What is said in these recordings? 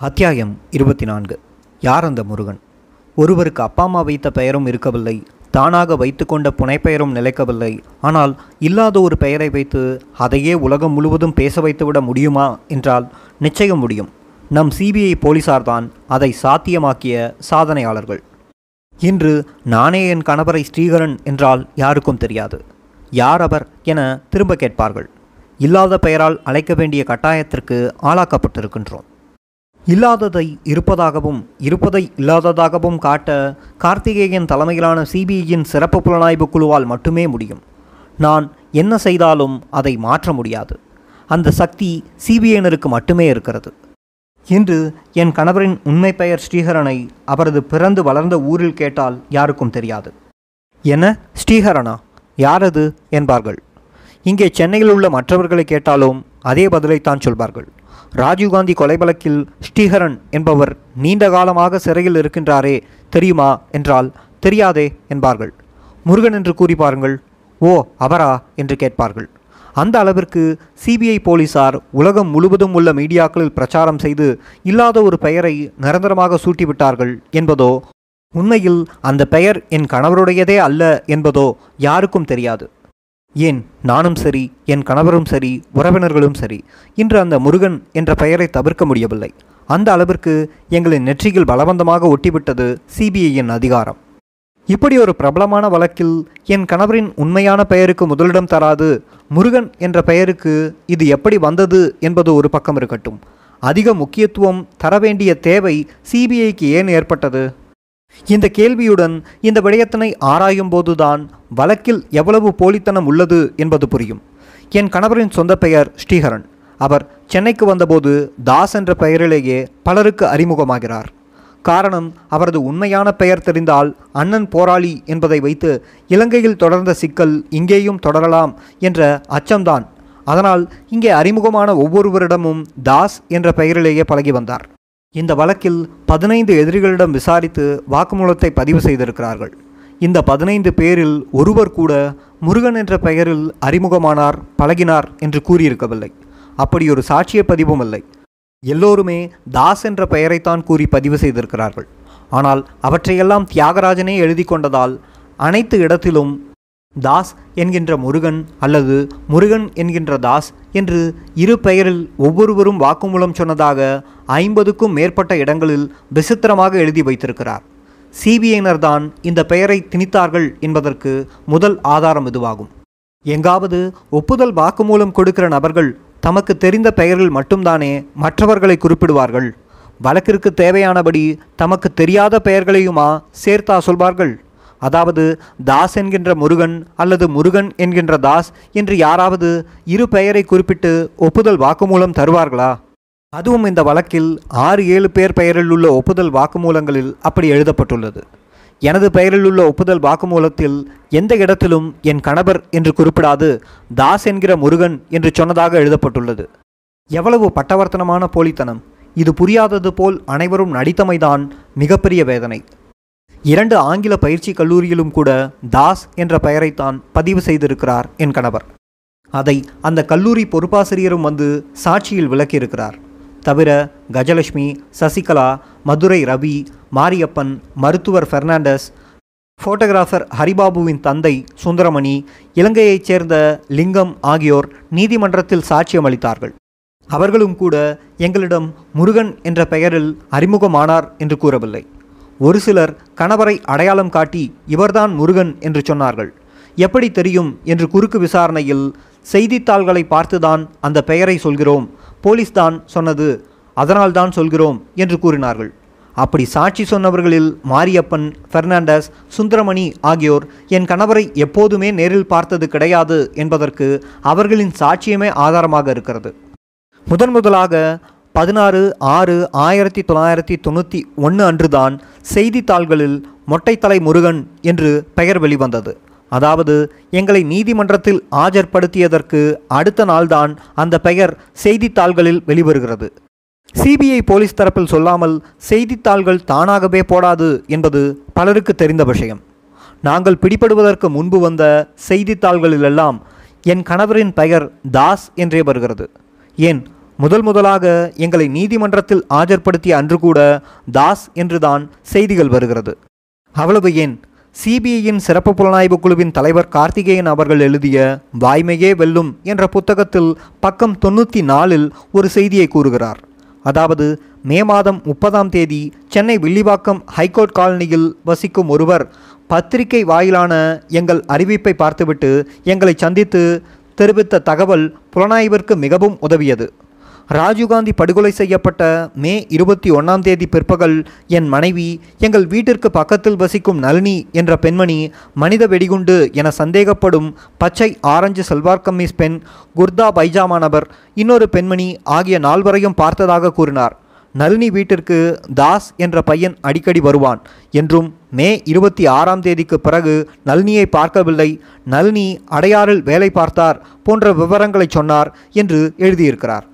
அத்தியாயம் இருபத்தி நான்கு யார் அந்த முருகன்? ஒருவருக்கு அப்பா அம்மா வைத்த பெயரும் இருக்கவில்லை. தானாக வைத்துக்கொண்ட புனைப்பெயரும் நிலைக்கவில்லை. ஆனால் இல்லாத ஒரு பெயரை வைத்து அதையே உலகம் முழுவதும் பேச வைத்துவிட முடியுமா என்றால் நிச்சயம் முடியும். நம் சிபிஐ போலீசார்தான் அதை சாத்தியமாக்கிய சாதனையாளர்கள். இன்று நானே என் கணவரை ஸ்ரீகரன் என்றால் யாருக்கும் தெரியாது. யார் அவர் என திரும்ப கேட்பார்கள். இல்லாத பெயரால் அழைக்க வேண்டிய கட்டாயத்திற்கு ஆளாக்கப்பட்டிருக்கின்றோம். இல்லாததை இருப்பதாகவும் இருப்பதை இல்லாததாகவும் காட்ட கார்த்திகேயன் தலைமையிலான சிபிஐயின் சிறப்பு புலனாய்வு குழுவால் மட்டுமே முடியும். நான் என்ன செய்தாலும் அதை மாற்ற முடியாது. அந்த சக்தி சிபிஐனருக்கு மட்டுமே இருக்கிறது. இன்று என் கணவரின் உண்மை பெயர் ஸ்ரீஹரனை அவரது பிறந்து வளர்ந்த ஊரில் கேட்டால் யாருக்கும் தெரியாது. என்ன? ஸ்ரீஹரனா? யாரது? என்பார்கள். இங்கே சென்னையில் உள்ள மற்றவர்களை கேட்டாலும் அதே பதிலைத்தான் சொல்வார்கள். ராஜீவ்காந்தி கொலை வழக்கில் ஸ்ரீஹரன் என்பவர் நீண்ட காலமாக சிறையில் இருக்கின்றாரே தெரியுமா என்றால் தெரியாதே என்பார்கள். முருகன் என்று கூறி பாருங்கள் ஓ அவரா? என்று கேட்பார்கள். அந்த அளவிற்கு சிபிஐ போலீசார் உலகம் முழுவதும் உள்ள மீடியாக்களில் பிரச்சாரம் செய்து இல்லாத ஒரு பெயரை நிரந்தரமாக சூட்டிவிட்டார்கள் என்பதோ உண்மையில் அந்த பெயர் என் கணவருடையதே அல்ல என்பதோ யாருக்கும் தெரியாது. ஏன் நானும் சரி என் கணவரும் சரி உறவினர்களும் சரி இன்று அந்த முருகன் என்ற பெயரை தவிர்க்க முடியவில்லை. அந்த அளவிற்கு எங்களின் நெற்றியில் பலவந்தமாக ஒட்டிவிட்டது சிபிஐயின் அதிகாரம். இப்படி ஒரு பிரபலமான வழக்கில் என் கணவரின் உண்மையான பெயருக்கு முதலிடம் தராது முருகன் என்ற பெயருக்கு இது எப்படி வந்தது என்பது ஒரு பக்கம் இருக்கட்டும். அதிக முக்கியத்துவம் தர வேண்டிய தேவை சிபிஐக்கு ஏன் ஏற்பட்டது? இந்த கேள்வியுடன் இந்த விடயத்தினை ஆராயும் போதுதான் வழக்கில் எவ்வளவு போலித்தனம் உள்ளது என்பது புரியும். என் கணவரின் சொந்த பெயர் ஸ்ரீஹரன். அவர் சென்னைக்கு வந்தபோது தாஸ் என்ற பெயரிலேயே பலருக்கு அறிமுகமாகிறார். காரணம் அவரது உண்மையான பெயர் தெரிந்தால் அண்ணன் போராளி என்பதை வைத்து இலங்கையில் தொடர்ந்த சிக்கல் இங்கேயும் தொடரலாம் என்ற அச்சம்தான். அதனால் இங்கே அறிமுகமான ஒவ்வொருவரிடமும் தாஸ் என்ற பெயரிலேயே பழகி வந்தார். இந்த வழக்கில் பதினைந்து எதிரிகளிடம் விசாரித்து வாக்குமூலத்தை பதிவு செய்திருக்கிறார்கள். இந்த பதினைந்து பேரில் ஒருவர் கூட முருகன் என்ற பெயரில் அறிமுகமானார் பழகினார் என்று கூறியிருக்கவில்லை. அப்படி ஒரு சாட்சிய பதிவும் இல்லை. எல்லோருமே தாஸ் என்ற பெயரைத்தான் கூறி பதிவு செய்திருக்கிறார்கள். ஆனால் அவற்றையெல்லாம் தியாகராஜனே எழுதி கொண்டதால் அனைத்து இடத்திலும் தாஸ் என்கின்ற முருகன் அல்லது முருகன் என்கின்ற தாஸ் என்று இரு பெயரில் ஒவ்வொருவரும் வாக்குமூலம் சொன்னதாக ஐம்பதுக்கும் மேற்பட்ட இடங்களில் விசித்திரமாக எழுதி வைத்திருக்கிறார். சிபிஐனர் தான் இந்த பெயரை திணித்தார்கள் என்பதற்கு முதல் ஆதாரம் இதுவாகும். எங்காவது ஒப்புதல் வாக்குமூலம் கொடுக்கிற நபர்கள் தமக்கு தெரிந்த பெயரில் மட்டும்தானே மற்றவர்களை குறிப்பிடுவார்கள். வழக்கிற்கு தேவையானபடி தமக்கு தெரியாத பெயர்களையுமா சேர்த்தா சொல்வார்கள். அதாவது தாஸ் என்கின்ற முருகன் அல்லது முருகன் என்கின்ற தாஸ் என்று யாராவது இரு பெயரை குறிப்பிட்டு ஒப்புதல் வாக்குமூலம் தருவார்களா? அதுவும் இந்த வழக்கில் ஆறு ஏழு பேர் பெயரில் உள்ள ஒப்புதல் வாக்குமூலங்களில் அப்படி எழுதப்பட்டுள்ளது. எனது பெயரில் உள்ள ஒப்புதல் வாக்குமூலத்தில் எந்த இடத்திலும் என் கணவர் என்று குறிப்பிடாது தாஸ் என்கிற முருகன் என்று சொன்னதாக எழுதப்பட்டுள்ளது. எவ்வளவு பட்டவர்த்தனமான போலித்தனம். இது புரியாதது போல் அனைவரும் நடித்தமைதான் மிகப்பெரிய வேதனை. இரண்டு ஆங்கில பயிற்சி கல்லூரியிலும் கூட தாஸ் என்ற பெயரைத்தான் பதிவு செய்திருக்கிறார் என் கணவர். அதை அந்த கல்லூரி பொறுப்பாசிரியரும் வந்து சாட்சியில் விளக்கியிருக்கிறார். தவிர கஜலட்சுமி சசிகலா மதுரை ரவி மாரியப்பன் மருத்துவர் பெர்னாண்டஸ் ஃபோட்டோகிராஃபர் ஹரிபாபுவின் தந்தை சுந்தரமணி இலங்கையைச் சேர்ந்த லிங்கம் ஆகியோர் நீதிமன்றத்தில் சாட்சியம் அளித்தார்கள் அவர்களும் கூட எங்களிடம் முருகன் என்ற பெயரில் அறிமுகமானார் என்று கூறவில்லை. ஒரு சிலர் கணவரை அடையாளம் காட்டி இவர்தான் முருகன் என்று சொன்னார்கள். எப்படி தெரியும் என்று குறுக்கு விசாரணையில் செய்தித்தாள்களை பார்த்துதான் அந்த பெயரை சொல்கிறோம் போலீஸ் தான் சொன்னது. அதனால்தான் சொல்கிறோம் என்று கூறினார்கள். அப்படி சாட்சி சொன்னவர்களில் மாரியப்பன் பெர்னாண்டஸ் சுந்தரமணி ஆகியோர் என் கணவரை எப்போதுமே நேரில் பார்த்தது கிடையாது என்பதற்கு அவர்களின் சாட்சியமே ஆதாரமாக இருக்கிறது. முதன் முதலாக பதினாறு ஆறு ஆயிரத்தி தொள்ளாயிரத்தி தொண்ணூற்றி ஒன்று அன்றுதான் செய்தித்தாள்களில் மொட்டைத்தலை முருகன் என்று பெயர் வெளிவந்தது. அதாவது எங்களை நீதிமன்றத்தில் ஆஜர்படுத்தியதற்கு அடுத்த நாள்தான் அந்த பெயர் செய்தித்தாள்களில் வெளிவருகிறது. சிபிஐ போலீஸ் தரப்பில் சொல்லாமல் செய்தித்தாள்கள் தானாகவே போடாது என்பது பலருக்கு தெரிந்த விஷயம். நாங்கள் பிடிபடுவதற்கு முன்பு வந்த செய்தித்தாள்களிலெல்லாம் என் கணவரின் பெயர் தாஸ் என்றே வருகிறது. ஏன்? முதல் முதலாக எங்களை நீதிமன்றத்தில் ஆஜர்படுத்திய அன்று கூட தாஸ் என்றுதான் செய்திகள் வருகிறது. அவ்வளவு ஏன்? சிபிஐயின் சிறப்பு புலனாய்வு குழுவின் தலைவர் கார்த்திகேயன் அவர்கள் எழுதிய வாய்மையே வெல்லும் என்ற புத்தகத்தில் பக்கம் தொண்ணூற்றி நாலில் ஒரு செய்தியை கூறுகிறார். அதாவது மே மாதம் முப்பதாம் தேதி சென்னை வில்லிவாக்கம் ஹைகோர்ட் காலனியில் வசிக்கும் ஒருவர் பத்திரிகை வாயிலான எங்கள் அறிவிப்பை பார்த்துவிட்டு எங்களை சந்தித்து தெரிவித்த தகவல் புலனாய்விற்கு மிகவும் உதவியது. ராஜீவ்காந்தி படுகொலை செய்யப்பட்ட மே இருபத்தி ஒன்றாம் தேதி பிற்பகல் என் மனைவி எங்கள் வீட்டிற்கு பக்கத்தில் வசிக்கும் நளினி என்ற பெண்மணி மனித வெடிகுண்டு என சந்தேகப்படும் பச்சை ஆரஞ்சு சல்வார் கம்மீஸ் பெண் குர்தா பைஜாமா நபர் இன்னொரு பெண்மணி ஆகிய நால்வரையும் பார்த்ததாக கூறினார். நளினி வீட்டிற்கு தாஸ் என்ற பையன் அடிக்கடி வருவான். என்றும் மே இருபத்தி ஆறாம் தேதிக்கு பிறகு நளினியை பார்க்கவில்லை. நளினி அடையாறில் வேலை பார்த்தார் போன்ற விவரங்களை சொன்னார் என்று எழுதியிருக்கிறார்.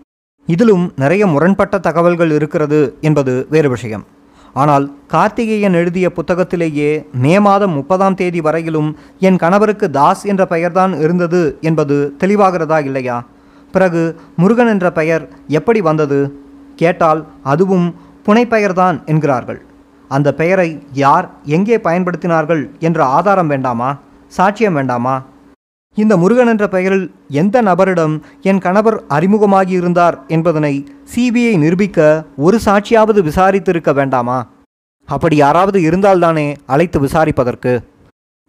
இதிலும் நிறைய முரண்பட்ட தகவல்கள் இருக்கிறது என்பது வேறு விஷயம். ஆனால் கார்த்திகேயன் எழுதிய புத்தகத்திலேயே மே மாதம் முப்பதாம் தேதி வரையிலும் என் கணவருக்கு தாஸ் என்ற பெயர்தான் இருந்தது என்பது தெளிவாகிறதா இல்லையா? பிறகு முருகன் என்ற பெயர் எப்படி வந்தது? கேட்டால் அதுவும் புனைப்பெயர்தான் என்கிறார்கள். அந்த பெயரை யார் எங்கே பயன்படுத்தினார்கள் என்ற ஆதாரம் வேண்டாமா? சாட்சியம் வேண்டாமா? இந்த முருகன் என்ற பெயரில் எந்த நபரிடம் என் கணவர் அறிமுகமாகி இருந்தார் என்பதனை சிபிஐ நிரூபிக்க ஒரு சாட்சியாவது விசாரித்திருக்க வேண்டாமா? அப்படி யாராவது இருந்தால்தானே அழைத்து விசாரிப்பதற்கு.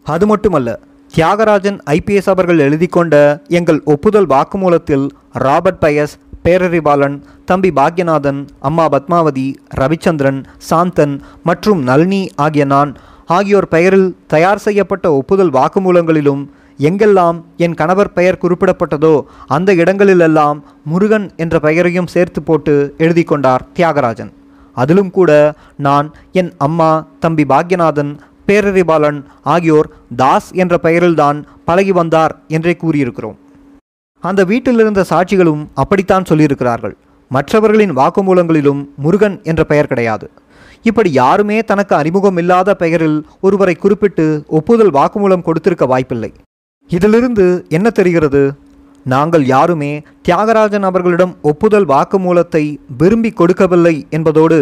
அது மட்டுமல்ல தியாகராஜன் ஐபிஎஸ் அவர்கள் எழுதி கொண்ட எங்கள் ஒப்புதல் வாக்குமூலத்தில் ராபர்ட் பயஸ் பேரறிவாளன் தம்பி பாக்யநாதன் அம்மா பத்மாவதி ரவிச்சந்திரன் சாந்தன் மற்றும் நளினி ஆகிய நான் ஆகியோர் பெயரில் தயார் செய்யப்பட்ட ஒப்புதல் வாக்குமூலங்களிலும் எங்கெல்லாம் என் கணவர் பெயர் குறிப்பிடப்பட்டதோ அந்த இடங்களிலெல்லாம் முருகன் என்ற பெயரையும் சேர்த்து போட்டு எழுதி கொண்டார் தியாகராஜன். அதிலும் கூட நான் என் அம்மா தம்பி பாக்யநாதன் பேரறிபாலன் ஆகியோர் தாஸ் என்ற பெயரில்தான் பழகி வந்தார் என்றே கூறியிருக்கிறோம். அந்த வீட்டிலிருந்த சாட்சிகளும் அப்படித்தான் சொல்லியிருக்கிறார்கள். மற்றவர்களின் வாக்குமூலங்களிலும் முருகன் என்ற பெயர் கிடையாது. இப்படி யாருமே தனக்கு அறிமுகம் இல்லாத பெயரில் ஒருவரை குறிப்பிட்டு ஒப்புதல் வாக்குமூலம் கொடுத்திருக்க வாய்ப்பில்லை. இதிலிருந்து என்ன தெரிகிறது? நாங்கள் யாருமே தியாகராஜன் அவர்களிடம் ஒப்புதல் வாக்குமூலத்தை விரும்பி கொடுக்கவில்லை என்பதோடு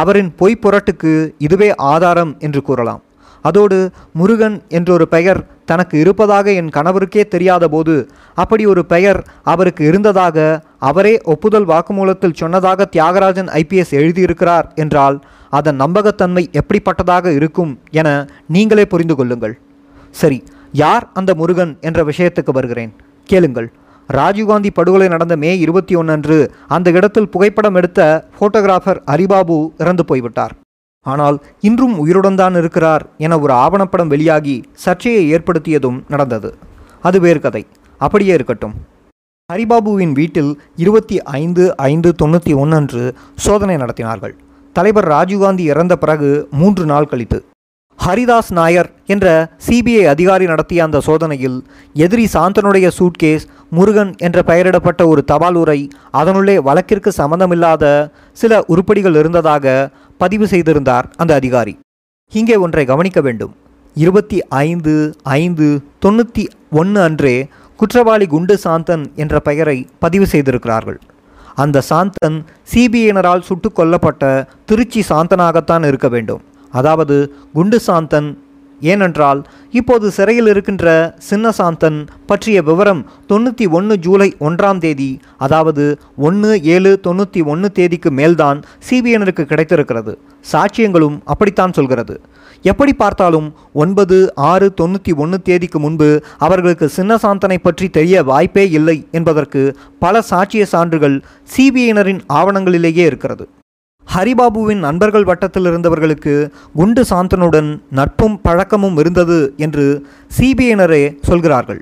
அவரின் பொய் புரட்டுக்கு இதுவே ஆதாரம் என்று கூறலாம். அதோடு முருகன் என்றொரு பெயர் தனக்கு இருப்பதாக என் கணவருக்கே தெரியாத போது அப்படி ஒரு பெயர் அவருக்கு இருந்ததாக அவரே ஒப்புதல் வாக்குமூலத்தில் சொன்னதாக தியாகராஜன் ஐபிஎஸ் எழுதியிருக்கிறார் என்றால் அதன் நம்பகத்தன்மை எப்படிப்பட்டதாக இருக்கும் என நீங்களே புரிந்து கொள்ளுங்கள். சரி யார் அந்த முருகன் என்ற விஷயத்துக்கு வருகிறேன்? கேளுங்கள். ராஜீவ்காந்தி படுகொலை நடந்த மே இருபத்தி ஒன்று அன்று அந்த இடத்தில் புகைப்படம் எடுத்த போட்டோகிராஃபர் ஹரிபாபு இறந்து போய்விட்டார். ஆனால் இன்றும் உயிருடன் தான் இருக்கிறார் என ஒரு ஆவணப்படம் வெளியாகி சர்ச்சையை ஏற்படுத்தியதும் நடந்தது. அது வேறு கதை. அப்படியே இருக்கட்டும். ஹரிபாபுவின் வீட்டில் இருபத்தி ஐந்து ஐந்து தொண்ணூற்றி ஒன்று சோதனை நடத்தினார்கள். தலைவர் ராஜீவ்காந்தி இறந்த பிறகு மூன்று நாள் கழித்து. ஹரிதாஸ் நாயர் என்ற சிபிஐ அதிகாரி நடத்திய அந்த சோதனையில் எதிரி சாந்தனுடைய சூட்கேஸ் முருகன் என்ற பெயரிடப்பட்ட ஒரு தபால் உரை அதனுள்ளே வழக்கிற்கு சம்பந்தமில்லாத சில உருப்படிகள் இருந்ததாக பதிவு செய்திருந்தார் அந்த அதிகாரி. இங்கே ஒன்றை கவனிக்க வேண்டும். இருபத்தி ஐந்து ஐந்து தொண்ணூற்றி ஒன்று அன்றே குற்றவாளி குண்டு சாந்தன் என்ற பெயரை பதிவு செய்திருக்கிறார்கள். அந்த சாந்தன் சிபிஐனரால் சுட்டுக் கொல்லப்பட்ட திருச்சி சாந்தனாகத்தான் இருக்க வேண்டும். அதாவது குண்டு சாந்தன். ஏனென்றால் இப்போது சிறையில் இருக்கின்ற சின்ன சாந்தன் பற்றிய விவரம் தொண்ணூற்றி ஒன்று ஜூலை ஒன்றாம் தேதி அதாவது ஒன்று ஏழு தொண்ணூற்றி ஒன்று தேதிக்கு மேல்தான் சிபிஎனருக்கு கிடைத்திருக்கிறது. சாட்சியங்களும் அப்படித்தான் சொல்கிறது. எப்படி பார்த்தாலும் ஒன்பது ஆறு தொண்ணூற்றி ஒன்று தேதிக்கு முன்பு அவர்களுக்கு சின்னசாந்தனை பற்றி தெரிய வாய்ப்பே இல்லை என்பதற்கு பல சாட்சிய சான்றுகள் சிபிஐனரின் ஆவணங்களிலேயே இருக்கிறது. ஹரிபாபுவின் நண்பர்கள் வட்டத்தில் இருந்தவர்களுக்கு குண்டு சாந்தனுடன் நட்பும் பழக்கமும் இருந்தது என்று சிபிஐனரே சொல்கிறார்கள்.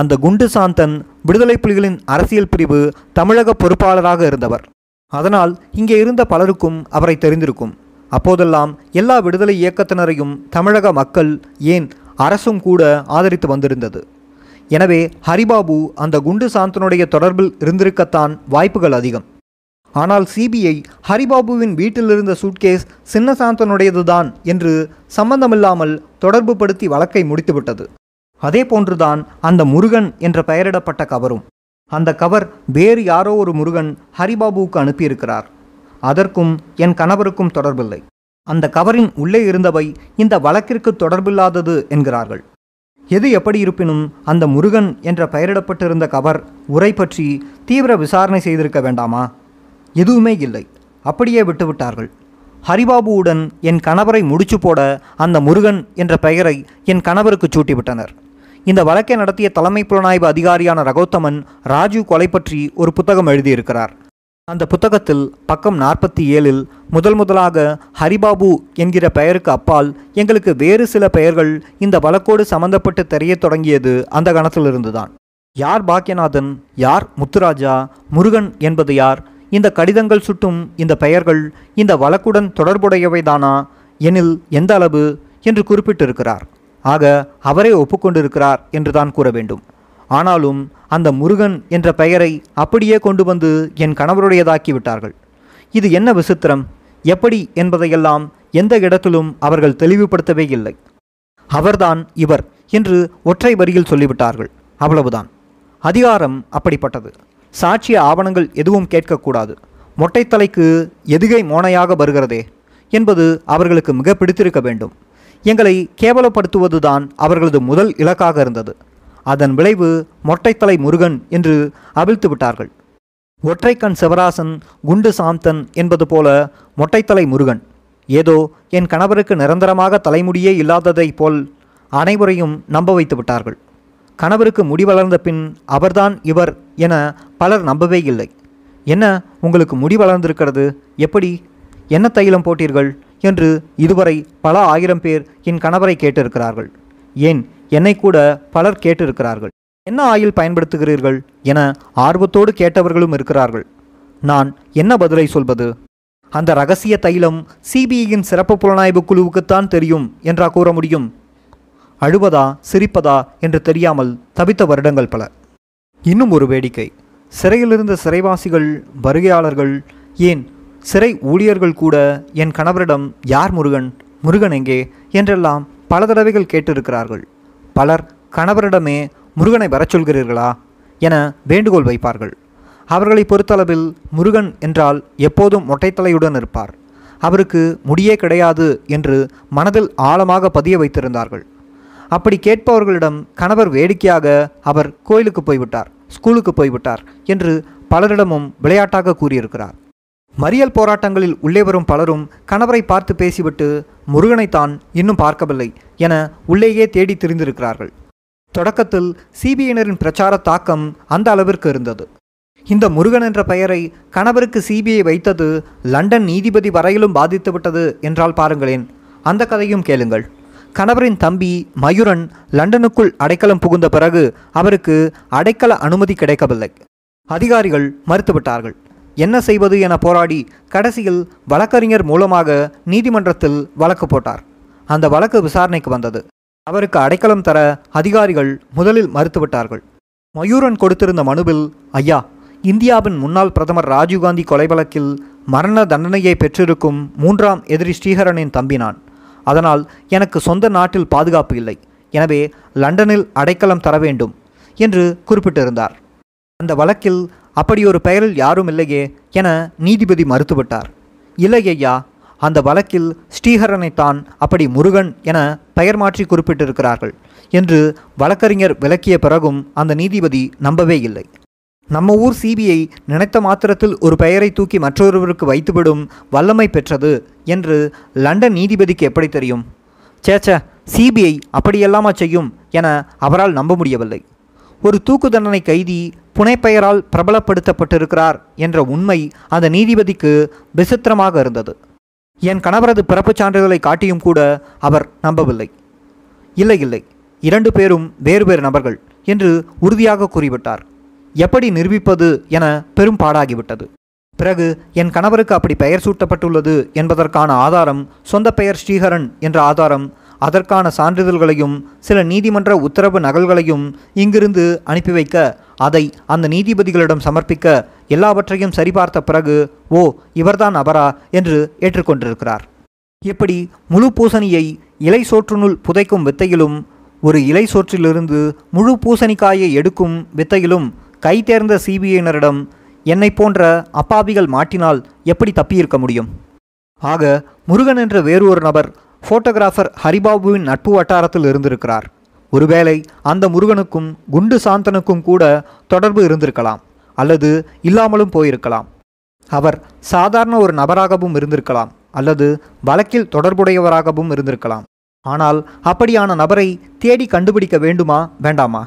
அந்த குண்டு சாந்தன் விடுதலை புலிகளின் அரசியல் பிரிவு தமிழக பொறுப்பாளராக இருந்தவர். அதனால் இங்கே இருந்த பலருக்கும் அவரை தெரிந்திருக்கும். அப்போதெல்லாம் எல்லா விடுதலை இயக்கத்தினரையும் தமிழக மக்கள் ஏன் அரசும் கூட ஆதரித்து வந்திருந்தது. எனவே ஹரிபாபு அந்த குண்டு சாந்தனுடைய தொடர்பில் இருந்திருக்கத்தான் வாய்ப்புகள் அதிகம். ஆனால் சிபிஐ ஹரிபாபுவின் வீட்டில் இருந்த சூட்கேஸ் சின்னசாந்தனுடையதுதான் என்று சம்பந்தமில்லாமல் தொடர்பு படுத்தி வழக்கை முடித்துவிட்டது. அதே போன்றுதான் அந்த முருகன் என்ற பெயரிடப்பட்ட கவரும். அந்த கவர் வேறு யாரோ ஒரு முருகன் ஹரிபாபுவுக்கு அனுப்பியிருக்கிறார். அதற்கும் என் கணவருக்கும் தொடர்பில்லை. அந்த கவரின் உள்ளே இருந்தவை இந்த வழக்கிற்கு தொடர்பில்லாதது என்கிறார்கள். எது எப்படி இருப்பினும் அந்த முருகன் என்ற பெயரிடப்பட்டிருந்த கவர் உரை பற்றி தீவிர விசாரணை செய்திருக்க வேண்டாமா? எதுவுமே இல்லை. அப்படியே விட்டுவிட்டார்கள். ஹரிபாபுவுடன் என் கணவரை முடிச்சு போட அந்த முருகன் என்ற பெயரை என் கணவருக்கு சூட்டிவிட்டனர். இந்த வழக்கை நடத்திய தலைமை புலனாய்வு அதிகாரியான ரகோத்தமன் ராஜீவ் கொலை பற்றி ஒரு புத்தகம் எழுதியிருக்கிறார். அந்த புத்தகத்தில் பக்கம் நாற்பத்தி ஏழில் முதல் முதலாக ஹரிபாபு என்கிற பெயருக்கு அப்பால் எங்களுக்கு வேறு சில பெயர்கள் இந்த வழக்கோடு சம்பந்தப்பட்டு தெரியத் தொடங்கியது அந்த கணத்திலிருந்துதான். யார் பாக்கியநாதன் யார் முத்துராஜா முருகன் என்பது யார்? இந்த கடிதங்கள் சுட்டும் இந்த பெயர்கள் இந்த வழக்குடன் தொடர்புடையவைதானா? எனில் எந்த அளவு? என்று குறிப்பிட்டிருக்கிறார். ஆக அவரே ஒப்புக்கொண்டிருக்கிறார் என்றுதான் கூற வேண்டும். ஆனாலும் அந்த முருகன் என்ற பெயரை அப்படியே கொண்டு வந்து என் கணவருடையதாக்கி விட்டார்கள். இது என்ன விசித்திரம்? எப்படி என்பதையெல்லாம் எந்த இடத்திலும் அவர்கள் தெளிவுபடுத்தவே இல்லை. அவர்தான் இவர் என்று ஒற்றை வரியில் சொல்லிவிட்டார்கள். அவ்வளவுதான். அதிகாரம் அப்படிப்பட்டது. சாட்சிய ஆவணங்கள் எதுவும் கேட்கக்கூடாது. மொட்டைத்தலைக்கு எதுகை மோனையாக வருகிறதே என்பது அவர்களுக்கு மிக பிடித்திருக்க வேண்டும். எங்களை கேவலப்படுத்துவதுதான் அவர்களது முதல் இலக்காக இருந்தது. அதன் விளைவு மொட்டைத்தலை முருகன் என்று அவிழ்த்து விட்டார்கள். ஒற்றைக்கண் சிவராசன் குண்டு சாந்தன் என்பது போல மொட்டைத்தலை முருகன். ஏதோ என் கணவருக்கு நிரந்தரமாக தலைமுடியே இல்லாததைப் போல் அனைவரையும் நம்ப வைத்து விட்டார்கள். கணவருக்கு முடி வளர்ந்த பின் அவர்தான் இவர் என பலர் நம்பவே இல்லை. என்ன உங்களுக்கு முடி வளர்ந்திருக்கிறது? எப்படி? என்ன தைலம் போட்டீர்கள்? என்று இதுவரை பல ஆயிரம் பேர் என் கணவரை கேட்டிருக்கிறார்கள். ஏன்? என்னை கூட பலர் கேட்டிருக்கிறார்கள். என்ன ஆயில் பயன்படுத்துகிறீர்கள்? என ஆர்வத்தோடு கேட்டவர்களும் இருக்கிறார்கள். நான் என்ன பதிலை சொல்வது? அந்த ரகசிய தைலம் சிபிஐயின் சிறப்பு புலனாய்வு குழுவுக்குத்தான் தெரியும் என்றா கூற முடியும்? அழுவதா சிரிப்பதா என்று தெரியாமல் தவித்த வருடங்கள் பல. இன்னும் ஒரு வேடிக்கை. சிறையிலிருந்த சிறைவாசிகள் வருகையாளர்கள் ஏன் சிறை ஊழியர்கள் கூட என் கணவரிடம் யார் முருகன்? முருகன் எங்கே? என்றெல்லாம் பல தடவைகள் கேட்டிருக்கிறார்கள். பலர் கணவரிடமே முருகனை வரச் சொல்கிறீர்களா? என வேண்டுகோள் வைப்பார்கள். அவர்களை பொறுத்தளவில் முருகன் என்றால் எப்போதும் மொட்டைத்தலையுடன் இருப்பார். அவருக்கு முடியே கிடையாது என்று மனதில் ஆழமாக பதிய வைத்திருந்தார்கள். அப்படி கேட்பவர்களிடம் கணவர் வேடிக்கையாக அவர் கோயிலுக்கு போய்விட்டார் ஸ்கூலுக்கு போய்விட்டார் என்று பலரிடமும் விளையாட்டாக கூறியிருக்கிறார். மறியல் போராட்டங்களில் உள்ளே வரும் பலரும் கணவரை பார்த்து பேசிவிட்டு முருகனைத்தான் இன்னும் பார்க்கவில்லை என உள்ளேயே தேடி திரிந்திருக்கிறார்கள். தொடக்கத்தில் சிபிஐனரின் பிரச்சார தாக்கம் அந்த அளவிற்கு இருந்தது. இந்த முருகன் என்ற பெயரை கணவருக்கு சிபிஐ வைத்தது லண்டன் நீதிபதி வரையிலும் பாதித்துவிட்டது என்றால் பாருங்களேன். அந்த கதையும் கேளுங்கள். கணவரின் தம்பி மயூரன் லண்டனுக்குள் அடைக்கலம் புகுந்த பிறகு அவருக்கு அடைக்கல அனுமதி கிடைக்கவில்லை. அதிகாரிகள் மறுத்துவிட்டார்கள். என்ன செய்வது என போராடி கடைசியில் வழக்கறிஞர் மூலமாக நீதிமன்றத்தில் வழக்கு போட்டார். அந்த வழக்கு விசாரணைக்கு வந்தது. அவருக்கு அடைக்கலம் தர அதிகாரிகள் முதலில் மறுத்துவிட்டார்கள். மயூரன் கொடுத்திருந்த மனுவில் ஐயா இந்தியாவின் முன்னாள் பிரதமர் ராஜீவ்காந்தி கொலை வழக்கில் மரண தண்டனையை பெற்றிருக்கும் மூன்றாம் எதிரி ஸ்ரீஹரனின் தம்பி நான். அதனால் எனக்கு சொந்த நாட்டில் பாதுகாப்பு இல்லை. எனவே லண்டனில் அடைக்கலம் தர வேண்டும் என்று குறிப்பிட்டிருந்தார். அந்த வழக்கில் அப்படி ஒரு பெயரில் யாரும் இல்லையே என நீதிபதி மறுத்துவிட்டார். இல்லை ஐயா அந்த வழக்கில் ஸ்ரீஹரனைத்தான் அப்படி முருகன் என பெயர் மாற்றி குறிப்பிட்டிருக்கிறார்கள் என்று வழக்கறிஞர் விளக்கிய பிறகும் அந்த நீதிபதி நம்பவே இல்லை. நம்ம ஊர் சிபிஐ நினைத்த மாத்திரத்தில் ஒரு பெயரை தூக்கி மற்றொருவருக்கு வைத்துவிடும் வல்லமை பெற்றது என்று லண்டன் நீதிபதிக்கு எப்படி தெரியும்? சேச்ச சிபிஐ அப்படியெல்லாமா செய்யும் என அவரால் நம்ப முடியவில்லை. ஒரு தூக்கு தண்டனை கைதி புனைப்பெயரால் பிரபலப்படுத்தப்பட்டிருக்கிறார் என்ற உண்மை அந்த நீதிபதிக்கு விசித்திரமாக இருந்தது. என் கணவரது பிறப்புச் சான்றிதழை காட்டியும் கூட அவர் நம்பவில்லை. இல்லை இல்லை இரண்டு பேரும் வேறு வேறு நபர்கள் என்று உறுதியாக கூறிவிட்டார். எப்படி நிரூபிப்பது என பெரும் பாடாகிவிட்டது. பிறகு என் கணவருக்கு அப்படி பெயர் சூட்டப்பட்டுள்ளது என்பதற்கான ஆதாரம் சொந்த பெயர் ஸ்ரீஹரன் என்ற ஆதாரம் அதற்கான சான்றிதழ்களையும் சில நீதிமன்ற உத்தரவு நகல்களையும் இங்கிருந்து அனுப்பி வைக்க அதை அந்த நீதிபதிகளிடம் சமர்ப்பிக்க எல்லாவற்றையும் சரிபார்த்த பிறகு ஓ இவர்தான் அவரா என்று ஏற்றுக்கொண்டிருக்கிறார். இப்படி முழு பூசணியை இலை சோற்றுனுள் புதைக்கும் வித்தையிலும் ஒரு இலை சோற்றிலிருந்து முழு பூசணிக்காயை எடுக்கும் வித்தையிலும் கை தேர்ந்த சிபிஐயினரிடம் என்னை போன்ற அப்பாவிகள் மாட்டினால் எப்படி தப்பியிருக்க முடியும்? ஆக முருகன் என்ற வேறு ஒரு நபர் ஃபோட்டோகிராஃபர் ஹரிபாபுவின் நட்பு வட்டாரத்தில் இருந்திருக்கிறார். ஒருவேளை அந்த முருகனுக்கும் குண்டு சாந்தனுக்கும் கூட தொடர்பு இருந்திருக்கலாம் அல்லது இல்லாமலும் போயிருக்கலாம். அவர் சாதாரண ஒரு நபராகவும் இருந்திருக்கலாம் அல்லது வழக்கில் தொடர்புடையவராகவும் இருந்திருக்கலாம். ஆனால் அப்படியான நபரை தேடி கண்டுபிடிக்க வேண்டுமா வேண்டாமா?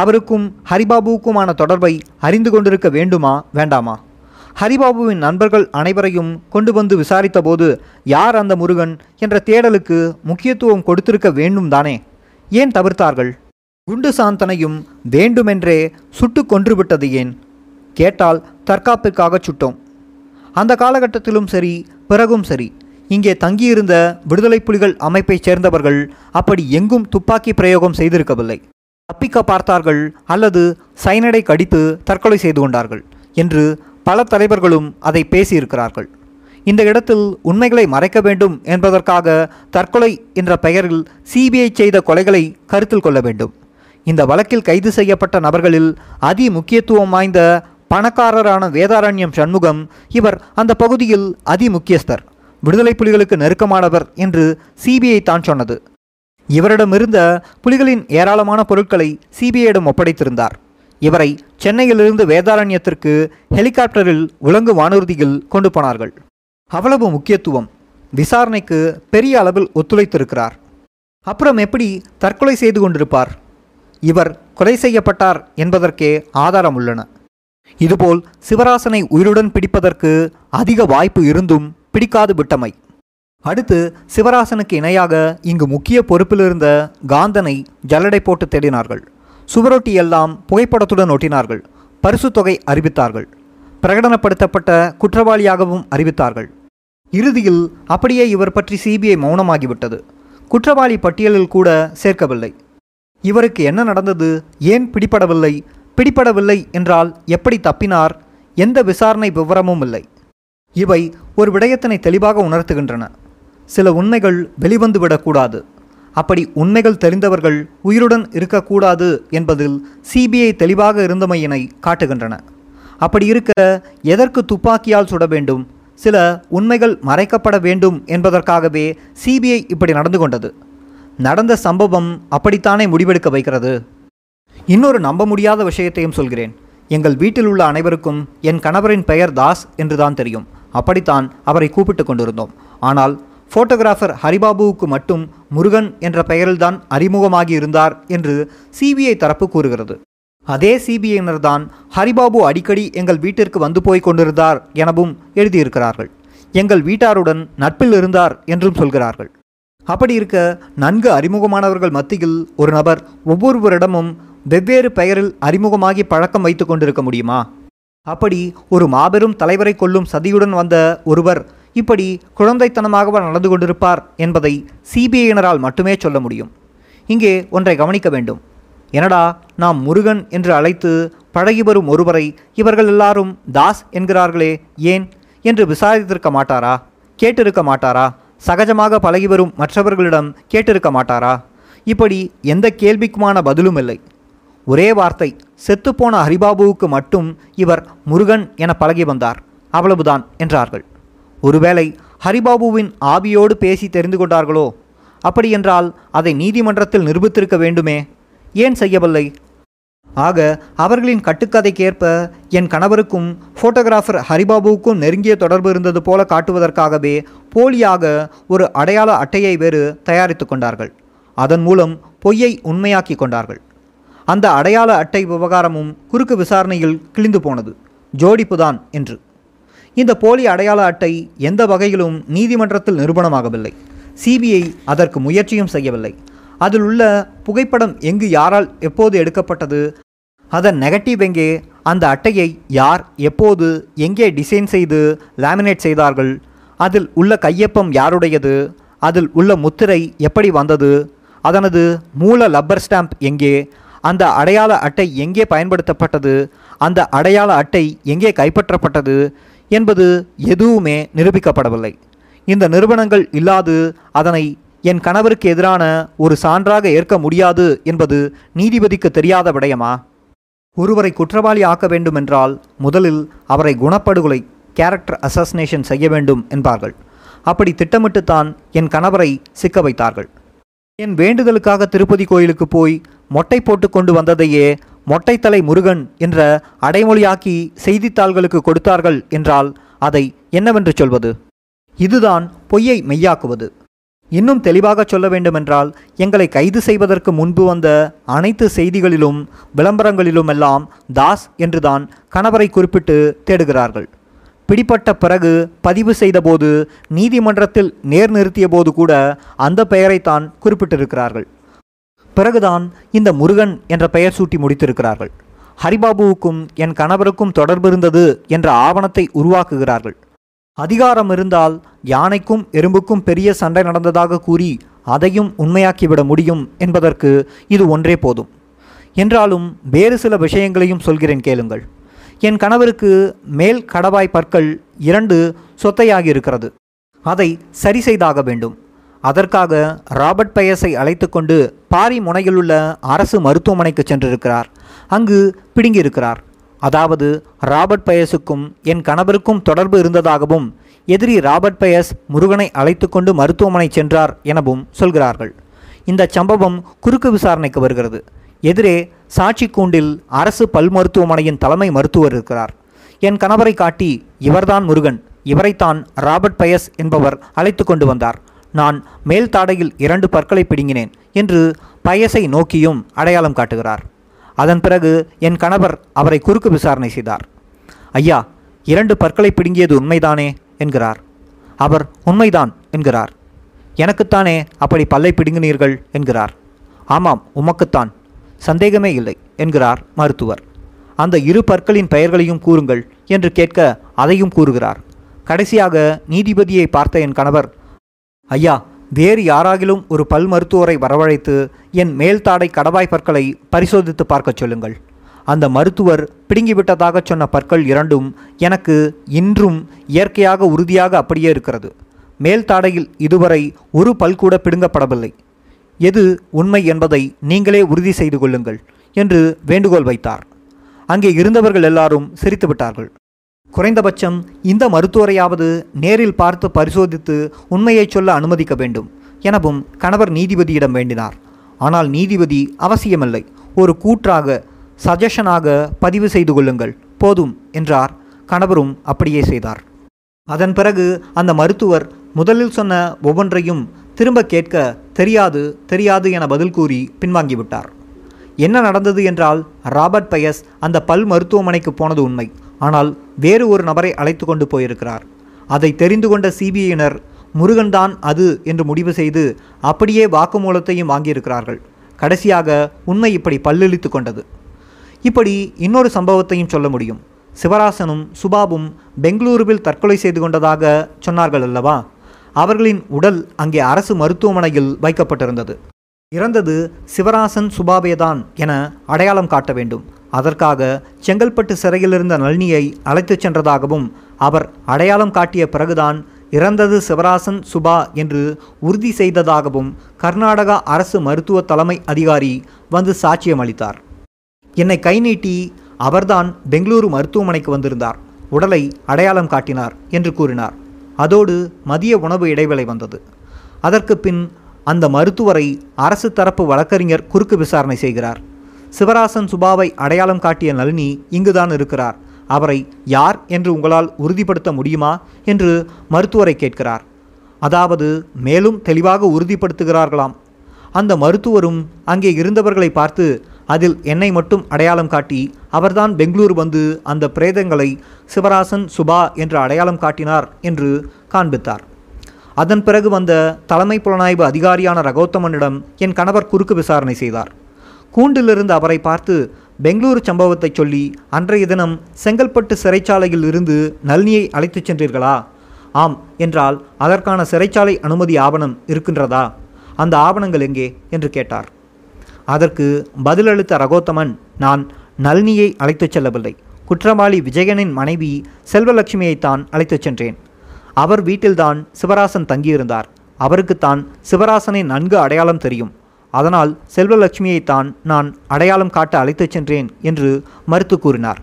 அவருக்கும் ஹரிபாபுவுக்குமான தொடர்பை அறிந்து கொண்டிருக்க வேண்டுமா வேண்டாமா? ஹரிபாபுவின் நண்பர்கள் அனைவரையும் கொண்டு வந்து விசாரித்தபோது யார் அந்த முருகன்? என்ற தேடலுக்கு முக்கியத்துவம் கொடுத்திருக்க வேண்டும் தானே ஏன் தவிர்த்தார்கள்? குண்டு சாந்தனையும் வேண்டுமென்றே சுட்டு கொன்றுவிட்டது ஏன்? கேட்டால் தற்காப்பிற்காக சுட்டோம். அந்த காலகட்டத்திலும் சரி பிறகும் சரி. இங்கே தங்கியிருந்த விடுதலை புலிகள் அமைப்பைச் சேர்ந்தவர்கள் அப்படி எங்கும் துப்பாக்கி பிரயோகம் செய்திருக்கவில்லை. தப்பிக்க பார்த்தார்கள் அல்லது சைனடை கடித்து தற்கொலை செய்து கொண்டார்கள் என்று பல தலைவர்களும் அதை பேசியிருக்கிறார்கள். இந்த இடத்தில் உண்மைகளை மறைக்க வேண்டும் என்பதற்காக தற்கொலை என்ற பெயரில் சிபிஐ செய்த கொலைகளை கருத்தில் கொள்ள வேண்டும். இந்த வழக்கில் கைது செய்யப்பட்ட நபர்களில் அதி முக்கியத்துவம் வாய்ந்த பணக்காரரான வேதாரண்யம் சண்முகம் இவர் அந்த பகுதியில் அதி முக்கியஸ்தர். விடுதலை புலிகளுக்கு நெருக்கமானவர் என்று சிபிஐ தான் சொன்னது. இவரிடமிருந்த புலிகளின் ஏராளமான பொருட்களை சிபிஐயிடம் ஒப்படைத்திருந்தார். இவரை சென்னையிலிருந்து வேதாரண்யத்திற்கு ஹெலிகாப்டரில் உலங்கு வானூர்தியில் கொண்டு போனார்கள். அவ்வளவு முக்கியத்துவம் விசாரணைக்கு பெரிய அளவில் ஒத்துழைத்திருக்கிறார். அப்புறம் எப்படி தற்கொலை செய்து கொண்டிருப்பார்? இவர் கொலை செய்யப்பட்டார் என்பதற்கே ஆதாரம் உள்ளன. இதுபோல் சிவராசனை உயிருடன் பிடிப்பதற்கு அதிக வாய்ப்பு இருந்தும் பிடிக்காது விட்டமை. அடுத்து சிவராசனுக்கு இணையாக இங்கு முக்கிய பொறுப்பிலிருந்த காந்தனை ஜல்லடை போட்டு தேடினார்கள். சுவரொட்டி எல்லாம் புகைப்படத்துடன் ஒட்டினார்கள். பரிசு தொகை அறிவித்தார்கள். பிரகடனப்படுத்தப்பட்ட குற்றவாளியாகவும் அறிவித்தார்கள். இறுதியில் அப்படியே இவர் பற்றி சிபிஐ மௌனமாகிவிட்டது. குற்றவாளி பட்டியலில் கூட சேர்க்கவில்லை. இவருக்கு என்ன நடந்தது? ஏன் பிடிபடவில்லை? பிடிபடவில்லை என்றால் எப்படி தப்பினார்? எந்த விசாரணை விவரமும் இல்லை. இவை ஒரு விடயத்தினை தெளிவாக உணர்த்துகின்றன. சில உண்மைகள் வெளிவந்து விடக்கூடாது அப்படி உண்மைகள் தெரிந்தவர்கள் உயிருடன் இருக்கக்கூடாது என்பதில் சிபிஐ தெளிவாக இருந்தமையினை காட்டுகின்றன. அப்படி இருக்க எதற்கு துப்பாக்கியால் சுட வேண்டும்? சில உண்மைகள் மறைக்கப்பட வேண்டும் என்பதற்காகவே சிபிஐ இப்படி நடந்து கொண்டது. நடந்த சம்பவம் அப்படித்தானே முடிவெடுக்க வைக்கிறது? இன்னொரு நம்ப முடியாத விஷயத்தையும் சொல்கிறேன். எங்கள் வீட்டில் உள்ள அனைவருக்கும் என் கணவரின் பெயர் தாஸ் என்றுதான் தெரியும். அப்படித்தான் அவரை கூப்பிட்டு கொண்டிருந்தோம். ஆனால் போட்டோகிராஃபர் ஹரிபாபுவுக்கு மட்டும் முருகன் என்ற பெயரில்தான் அறிமுகமாகி இருந்தார் என்று சிபிஐ தரப்பு கூறுகிறது. அதே சிபிஐனர் தான் ஹரிபாபு அடிக்கடி எங்கள் வீட்டிற்கு வந்து போய் கொண்டிருந்தார் எனவும் எழுதியிருக்கிறார்கள். எங்கள் வீட்டாருடன் நட்பில் இருந்தார் என்றும் சொல்கிறார்கள். அப்படி இருக்க நன்கு அறிமுகமானவர்கள் மத்தியில் ஒரு நபர் ஒவ்வொருவரிடமும் வெவ்வேறு பெயரில் அறிமுகமாகி பழக்கம் வைத்து கொண்டிருக்க முடியுமா? அப்படி ஒரு மாபெரும் தலைவரை கொள்ளும் சதியுடன் வந்த ஒருவர் இப்படி குழந்தைத்தனமாக நடந்து கொண்டிருப்பார் என்பதை சிபிஐயினரால் மட்டுமே சொல்ல முடியும். இங்கே ஒன்றை கவனிக்க வேண்டும். என்னடா நாம் முருகன் என்று அழைத்து பழகி வரும் ஒருவரை இவர்கள் எல்லாரும் தாஸ் என்கிறார்களே ஏன்? என்று விசாரித்திருக்க மாட்டாரா? கேட்டிருக்க மாட்டாரா? சகஜமாக பழகி வரும் மற்றவர்களிடம் கேட்டிருக்க மாட்டாரா? இப்படி எந்த கேள்விக்குமான பதிலும் இல்லை. ஒரே வார்த்தை செத்துப்போன ஹரிபாபுவுக்கு மட்டும் இவர் முருகன் என பழகி வந்தார். அவ்வளவுதான் என்றார்கள். ஒருவேளை ஹரிபாபுவின் ஆவியோடு பேசி தெரிந்து கொண்டார்களோ? அப்படியென்றால் அதை நீதிமன்றத்தில் நிரூபித்திருக்க வேண்டுமே? ஏன் செய்யவில்லை? ஆக அவர்களின் கட்டுக்கதைக்கேற்ப என் கணவருக்கும் ஃபோட்டோகிராஃபர் ஹரிபாபுவுக்கும் நெருங்கிய தொடர்பு இருந்தது போல காட்டுவதற்காகவே போலியாக ஒரு அடையாள அட்டையை வேறு தயாரித்து கொண்டார்கள். அதன் மூலம் பொய்யை உண்மையாக்கி கொண்டார்கள். அந்த அடையாள அட்டை விவகாரமும் குறுக்கு விசாரணையில் கிழிந்து போனது. ஜோடிப்புதான் என்று. இந்த போலி அடையாள அட்டை எந்த வகையிலும் நீதிமன்றத்தில் நிரூபணமாகவில்லை. சிபிஐ அதற்கு முயற்சியும் செய்யவில்லை. அதில் உள்ள புகைப்படம் எங்கு யாரால் எப்போது எடுக்கப்பட்டது? அதன் நெகட்டிவ் எங்கே? அந்த அட்டையை யார் எப்போது எங்கே டிசைன் செய்து லேமினேட் செய்தார்கள்? அதில் உள்ள கையொப்பம் யாருடையது? அதில் உள்ள முத்திரை எப்படி வந்தது? அதனது மூல லப்பர் ஸ்டாம்ப் எங்கே? அந்த அடையாள அட்டை எங்கே பயன்படுத்தப்பட்டது? அந்த அடையாள அட்டை எங்கே கைப்பற்றப்பட்டது? என்பது எதுவுமே நிரூபிக்கப்படவில்லை. இந்த நிறுவனங்கள் இல்லாது அதனை என் கணவருக்கு எதிரான ஒரு சான்றாக ஏற்க முடியாது என்பது நீதிபதிக்கு தெரியாத விடயமா? ஒருவரை குற்றவாளி ஆக்க வேண்டுமென்றால் முதலில் அவரை குணப்படுகொலை கேரக்டர் அசாசினேஷன் செய்ய வேண்டும் என்பார்கள். அப்படி திட்டமிட்டுத்தான் என் கணவரை சிக்க வைத்தார்கள். என் வேண்டுதலுக்காக திருப்பதி கோயிலுக்கு போய் மொட்டை போட்டு கொண்டு வந்ததையே மொட்டைத்தலை முருகன் என்ற அடைமொழியாக்கி செய்தித்தாள்களுக்கு கொடுத்தார்கள் என்றால் அதை என்னவென்று சொல்வது? இதுதான் பொய்யை மெய்யாக்குவது. இன்னும் தெளிவாக சொல்ல வேண்டுமென்றால் எங்களை கைது செய்வதற்கு முன்பு வந்த அனைத்து செய்திகளிலும் விளம்பரங்களிலும் எல்லாம் தாஸ் என்றுதான் கணவரை குறிப்பிட்டு தேடுகிறார்கள். பிடிப்பட்ட பிறகு பதிவு செய்தபோது நீதிமன்றத்தில் நேர் நிறுத்திய போது கூட அந்த பெயரைத்தான் குறிப்பிட்டிருக்கிறார்கள். பிறகுதான் இந்த முருகன் என்ற பெயர் சூட்டி முடித்திருக்கிறார்கள். ஹரிபாபுவுக்கும் என் கணவருக்கும் தொடர்பு இருந்தது என்ற ஆவணத்தை உருவாக்குகிறார்கள். அதிகாரம் இருந்தால் யானைக்கும் எறும்புக்கும் பெரிய சண்டை நடந்ததாக கூறி அதையும் உண்மையாக்கிவிட முடியும் என்பதற்கு இது ஒன்றே போதும். என்றாலும் வேறு சில விஷயங்களையும் சொல்கிறேன் கேளுங்கள். என் கணவருக்கு மேல் கடவாய் பற்கள் இரண்டு சொத்தையாகி இருக்கிறது அதை சரி செய்தாக வேண்டும். அதற்காக ராபர்ட் பயஸை அழைத்து கொண்டு பாரி முனையிலுள்ள அரசு மருத்துவமனைக்கு சென்றிருக்கிறார். அங்கு பிடுங்கியிருக்கிறார். அதாவது ராபர்ட் பயஸுக்கும் என் கணவருக்கும் தொடர்பு இருந்ததாகவும் எதிரி ராபர்ட் பயஸ் முருகனை அழைத்து கொண்டு மருத்துவமனை சென்றார் எனவும் சொல்கிறார்கள். இந்த சம்பவம் குறுக்கு விசாரணைக்கு வருகிறது. எதிரே சாட்சி கூண்டில் அரசு பல் மருத்துவமனையின் தலைமை மருத்துவர் இருக்கிறார். என் கணவரை காட்டி இவர்தான் முருகன். இவரைத்தான் ராபர்ட் பயஸ் என்பவர் அழைத்து கொண்டு வந்தார். நான் மேல் தாடையில் இரண்டு பற்களை பிடுங்கினேன் என்று பயசை நோக்கியும் அடையாளம் காட்டுகிறார். அதன் பிறகு என் கணவர் அவரை குறுக்கு விசாரணை செய்தார். ஐயா இரண்டு பற்களை பிடுங்கியது உண்மைதானே? என்கிறார். அவர் உண்மைதான் என்கிறார். எனக்குத்தானே அப்படி பல்லை பிடுங்கினீர்கள்? என்கிறார். ஆமாம் உமக்குத்தான். சந்தேகமே இல்லை என்கிறார் மருத்துவர். அந்த இரு பற்களின் பெயர்களையும் கூறுங்கள் என்று கேட்க அதையும் கூறுகிறார். கடைசியாக நீதிபதியை பார்த்த என் கணவர் ஐயா வேறு யாராகிலும் ஒரு பல் மருத்துவரை வரவழைத்து என் மேல்தாடை கடவாய் பற்களை பரிசோதித்து பார்க்கச் சொல்லுங்கள். அந்த மருத்துவர் பிடுங்கிவிட்டதாகச் சொன்ன பற்கள் இரண்டும் எனக்கு இன்றும் இயற்கையாக உறுதியாக அப்படியே இருக்கிறது. மேல்தாடையில் இதுவரை ஒரு பல் கூட பிடுங்கப்படவில்லை. எது உண்மை என்பதை நீங்களே உறுதி செய்து கொள்ளுங்கள் என்று வேண்டுகோள் வைத்தார். அங்கே இருந்தவர்கள் எல்லாரும் சிரித்து விட்டார்கள் குறைந்தபட்சம் இந்த மருத்துவரையாவது நேரில் பார்த்து பரிசோதித்து உண்மையை சொல்ல அனுமதிக்க வேண்டும் எனவும் கணவர் நீதிபதியிடம் வேண்டினார். ஆனால் நீதிபதி அவசியமில்லை. ஒரு கூற்றாக சஜஷனாக பதிவு செய்து கொள்ளுங்கள். போதும் என்றார். கணவரும் அப்படியே செய்தார். அதன் பிறகு அந்த மருத்துவர் முதலில் சொன்ன ஒவ்வொன்றையும் திரும்ப கேட்க தெரியாது தெரியாது என பதில் கூறி பின்வாங்கிவிட்டார். என்ன நடந்தது என்றால் ராபர்ட் பயஸ் அந்த பல் மருத்துவமனைக்கு போனது உண்மை. ஆனால் வேறு ஒரு நபரை அழைத்து கொண்டு போயிருக்கிறார். அதை தெரிந்து கொண்ட சிபிஐயினர் முருகன்தான் அது என்று முடிவு செய்து அப்படியே வாக்குமூலத்தையும் வாங்கியிருக்கிறார்கள். கடைசியாக உண்மை இப்படி பல்லெளித்து கொண்டது. இப்படி இன்னொரு சம்பவத்தையும் சொல்ல முடியும். சிவராசனும் சுபாபும் பெங்களூருவில் தற்கொலை செய்து கொண்டதாக சொன்னார்கள் அல்லவா? அவர்களின் உடல் அங்கே அரசு மருத்துவமனையில் வைக்கப்பட்டிருந்தது. இறந்தது சிவராசன் சுபாபேதான் என அடையாளம் காட்ட வேண்டும். அதற்காக செங்கல்பட்டு சிறையில் இருந்த நளினியை அழைத்துச் சென்றதாகவும் அவர் அடையாளம் காட்டிய பிறகுதான் இறந்தது சிவராசன் சுபா என்று உறுதி செய்ததாகவும் கர்நாடகா அரசு மருத்துவ தலைமை அதிகாரி வந்து சாட்சியம் அளித்தார். என்னை கை நீட்டி அவர்தான் பெங்களூரு மருத்துவமனைக்கு வந்திருந்தார். உடலை அடையாளம் காட்டினார் என்று கூறினார். அதோடு மதிய உணவு இடைவேளை வந்தது. அதற்கு பின் அந்த மருத்துவரை அரசு தரப்பு வழக்கறிஞர் குறுக்கு விசாரணை செய்கிறார். சிவராசன் சுபாவை அடையாளம் காட்டிய நளினி இங்குதான் இருக்கிறார். அவரை யார் என்று உங்களால் உறுதிப்படுத்த முடியுமா என்று மருத்துவரை கேட்கிறார். அதாவது மேலும் தெளிவாக உறுதிப்படுத்துகிறார்களாம். அந்த மருத்துவரும் அங்கே இருந்தவர்களை பார்த்து அதில் என்னை மட்டும் அடையாளம் காட்டி அவர்தான் பெங்களூர் வந்து அந்த பிரேதங்களை சிவராசன் சுபா என்று அடையாளம் காட்டினார் என்று காண்பித்தார். அதன் பிறகு வந்த தலைமை புலனாய்வு அதிகாரியான ரகோத்தமனிடம் என் கணவர் குறுக்கு விசாரணை செய்தார். கூண்டிலிருந்து அவரை பார்த்து பெங்களூரு சம்பவத்தை சொல்லி அன்றைய தினம் செங்கல்பட்டு சிறைச்சாலையில் இருந்து நளினியை அழைத்துச் சென்றீர்களா? ஆம் என்றால் அதற்கான சிறைச்சாலை அனுமதி ஆவணம் இருக்கின்றதா? அந்த ஆவணங்கள் எங்கே? என்று கேட்டார். அதற்கு பதிலளித்த ரகோத்தமன் நான் நளினியை அழைத்துச் செல்லவில்லை. குற்றவாளி விஜயனின் மனைவி செல்வலட்சுமியைத்தான் அழைத்துச் சென்றேன். அவர் வீட்டில்தான் சிவராசன் தங்கியிருந்தார். அவருக்குத்தான் சிவராசனை நன்கு அடையாளம் தெரியும். அதனால் செல்வலட்சுமியை தான் நான் அடையாளம் காட்ட அழைத்துச் சென்றேன் என்று மறுத்து கூறினார்.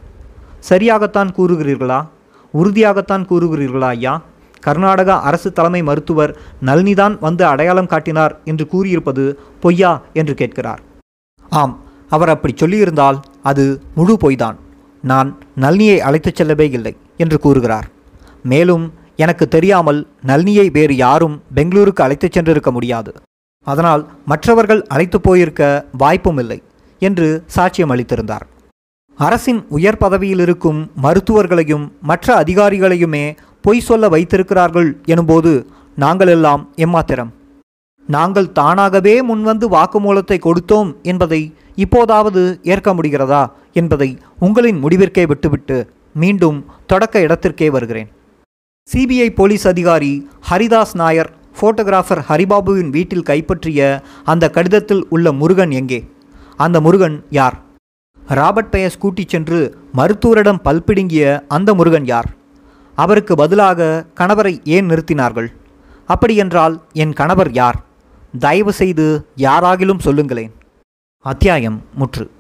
சரியாகத்தான் கூறுகிறீர்களா? உறுதியாகத்தான் கூறுகிறீர்களா ஐயா? கர்நாடக அரசு தலைமை மருத்துவர் நளினிதான் வந்து அடையாளம் காட்டினார் என்று கூறியிருப்பது பொய்யா என்று கேட்கிறார். ஆம் அவர் அப்படி சொல்லியிருந்தால் அது முழு பொய்தான். நான் நளினியை அழைத்துச் செல்லவே இல்லை என்று கூறுகிறார். மேலும் எனக்கு தெரியாமல் நளினியை வேறு யாரும் பெங்களூருக்கு அழைத்துச் சென்றிருக்க முடியாது. அதனால் மற்றவர்கள் அழைத்து போயிருக்க வாய்ப்பும் இல்லை என்று சாட்சியம் அளித்திருந்தார். அரசின் உயர் பதவியில் இருக்கும் மருத்துவர்களையும் மற்ற அதிகாரிகளையுமே பொய் சொல்ல வைத்திருக்கிறார்கள் எனும்போது நாங்கள் எல்லாம் எம்மாத்திரம். நாங்கள் தானாகவே முன்வந்து வாக்குமூலத்தை கொடுத்தோம் என்பதை இப்போதாவது ஏற்க முடிகிறதா என்பதை உங்களின் முடிவிற்கே விட்டுவிட்டு மீண்டும் தொடக்க இடத்திற்கே வருகிறேன். சிபிஐ போலீஸ் அதிகாரி ஹரிதாஸ் நாயர் ஃபோட்டோகிராஃபர் ஹரிபாபுவின் வீட்டில் கைப்பற்றிய அந்த கடிதத்தில் உள்ள முருகன் எங்கே? அந்த முருகன் யார்? ராபர்ட் பெயஸ் கூட்டிச் சென்று மருத்துவரிடம் பல்பிடுங்கிய அந்த முருகன் யார்? அவருக்கு பதிலாக கணவரை ஏன் நிறுத்தினார்கள்? அப்படியென்றால் என் கணவர் யார்? தயவு செய்து யாராகிலும் சொல்லுங்களேன். அத்தியாயம் முற்று.